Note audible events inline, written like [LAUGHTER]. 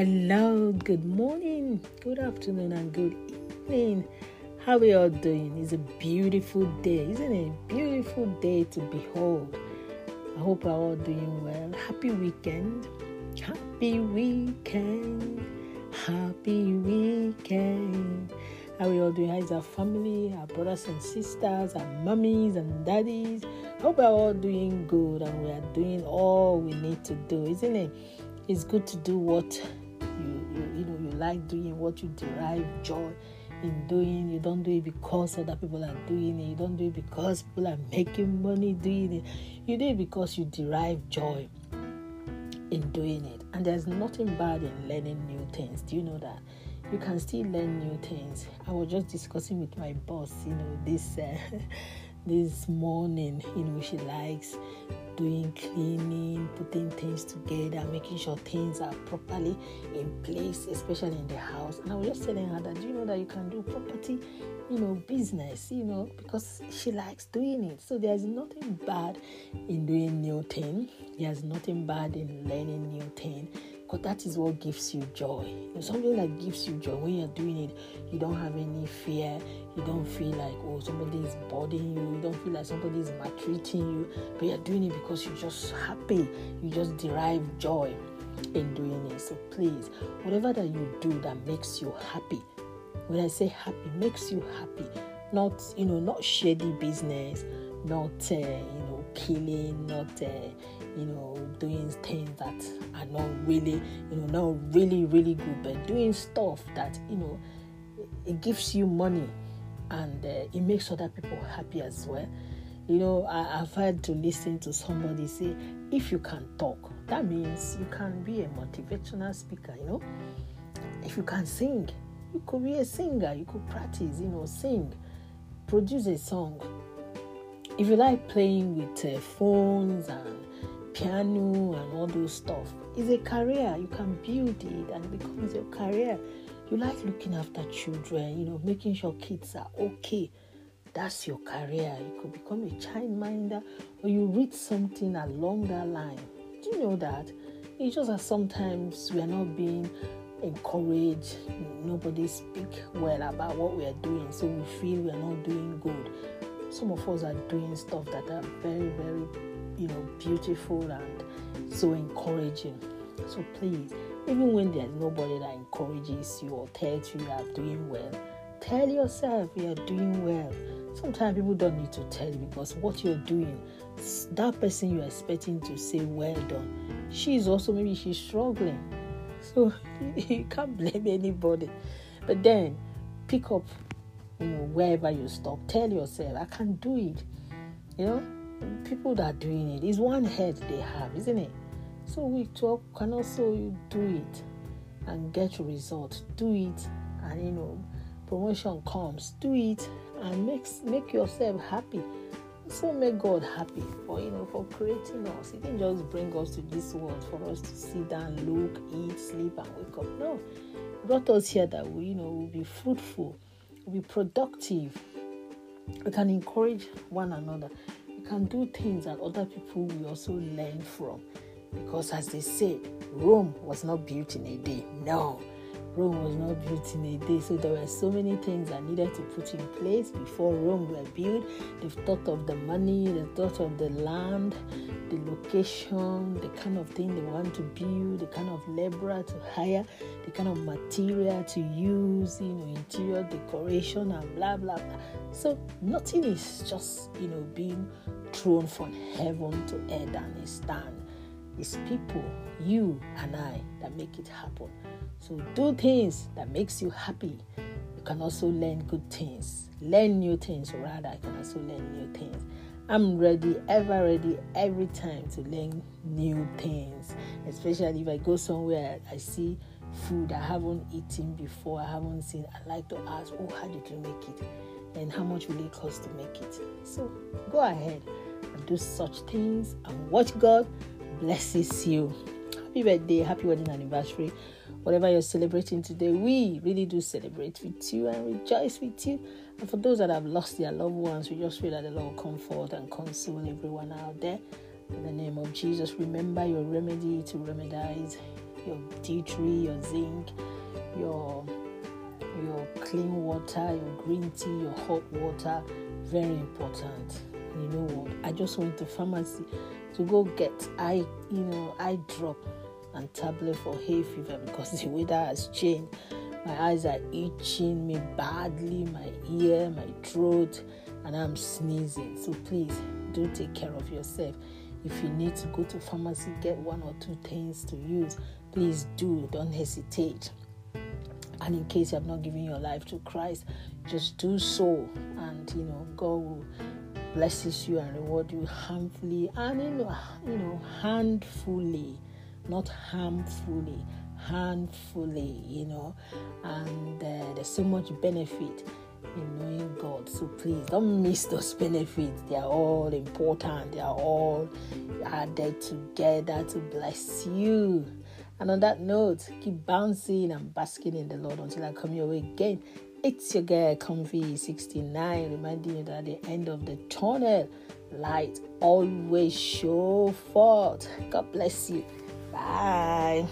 Hello, good morning, good afternoon, and good evening. How are you all doing? It's a beautiful day, isn't it? A beautiful day to behold. I hope we're all doing well. Happy weekend. Happy weekend. Happy weekend. How are we all doing? How is our family, our brothers and sisters, our mummies and daddies? I hope we're all doing good and we are doing all we need to do, isn't it? It's good to do what you, you you know you like doing, what you derive joy in doing. You don't do it because other people are doing it. You don't do it because people are making money doing it. You do it because you derive joy in doing it. And there's nothing bad in learning new things. Do you know that? You can still learn new things. I was just discussing with my boss, you know, this uh, [LAUGHS] this morning. You know, she likes doing cleaning, putting things together, making sure things are properly in place, especially in the house. And I was just telling her that, do you know that you can do property, you know, business, you know, because she likes doing it. So there's nothing bad in doing new thing. There's nothing bad in learning new thing because that is what gives you joy. Know, something that gives you joy when you're doing it, you don't have any fear. You don't feel like oh somebody is bothering you. You don't feel like somebody is maltreating you. But you're doing it because you're just happy. You just derive joy in doing it. So please, whatever that you do that makes you happy. When I say happy, makes you happy. Not you know not shady business. Not uh, you know killing. Not. Uh, you know, doing things that are not really, you know, not really, really good, but doing stuff that, you know, it gives you money and uh, it makes other people happy as well. You know, I, have had to listen to somebody say, if you can talk, that means you can be a motivational speaker, you know. If you can sing, you could be a singer, you could practice, you know, sing, produce a song. If you like playing with uh, phones and piano and all those stuff. It's a career. You can build it and it becomes your career. You like looking after children, you know, making sure kids are okay. That's your career. You could become a childminder or you read something along that line. Do you know that? It's just that sometimes we are not being encouraged. Nobody speak well about what we are doing, so we feel we are not doing good. Some of us are doing stuff that are very, very you know, beautiful and so encouraging. So please, even when there's nobody that encourages you or tells you you are doing well, tell yourself you are doing well. Sometimes people don't need to tell you because what you're doing, that person you're expecting to say well done, she's also maybe she's struggling. So [LAUGHS] you can't blame anybody. But then pick up, you know, wherever you stop. Tell yourself, I can do it. You know, people that are doing it is one head they have, isn't it? So we talk can also do it and get results. Do it and you know promotion comes. Do it and makes make yourself happy. So make God happy for you know for creating us. He didn't just bring us to this world for us to sit down, look, eat, sleep, and wake up. No, he brought us here that we you know will be fruitful, will be productive. We can encourage one another can do things that other people will also learn from. Because as they say, Rome was not built in a day. No, Rome was not built in a day. So there were so many things that needed to put in place before Rome were built. They've thought of the money, they thought of the land, the location, the kind of thing they want to build, the kind of laborer to hire, the kind of material to use, you know, interior decoration and blah blah blah. So nothing is just, you know, being thrown from heaven to earth and it stand. It's people, you and I, that make it happen. So do things that makes you happy. You can also learn good things. Learn new things, or rather, you can also learn new things. I'm ready, ever ready, every time to learn new things. Especially if I go somewhere, I see food I haven't eaten before, I haven't seen. I like to ask, oh, how did you make it? And how much will it cost to make it? So go ahead and do such things and watch God blesses you. Happy birthday, happy wedding anniversary. Whatever you're celebrating today, we really do celebrate with you and rejoice with you. And for those that have lost their loved ones, we just pray that the Lord comfort and console everyone out there. In the name of Jesus, remember your remedy to remedize your D3, your zinc, your your clean water, your green tea, your hot water, very important. You know what? I just went to pharmacy to go get eye, you know, eye drop and tablet for hay fever because the weather has changed. My eyes are itching me badly, my ear, my throat, and I'm sneezing. So please do take care of yourself. If you need to go to pharmacy, get one or two things to use, please do. Don't hesitate. And in case you have not given your life to Christ, just do so. And you know, God will blesses you and reward you harmfully and you know, you know handfully, not harmfully, handfully, you know. And uh, there's so much benefit in knowing God. So please don't miss those benefits. They are all important. They are all added together to bless you. And on that note, keep bouncing and basking in the Lord until I come your way again. It's your girl Comfy 69 reminding you that at the end of the tunnel, light always show forth. God bless you. Bye.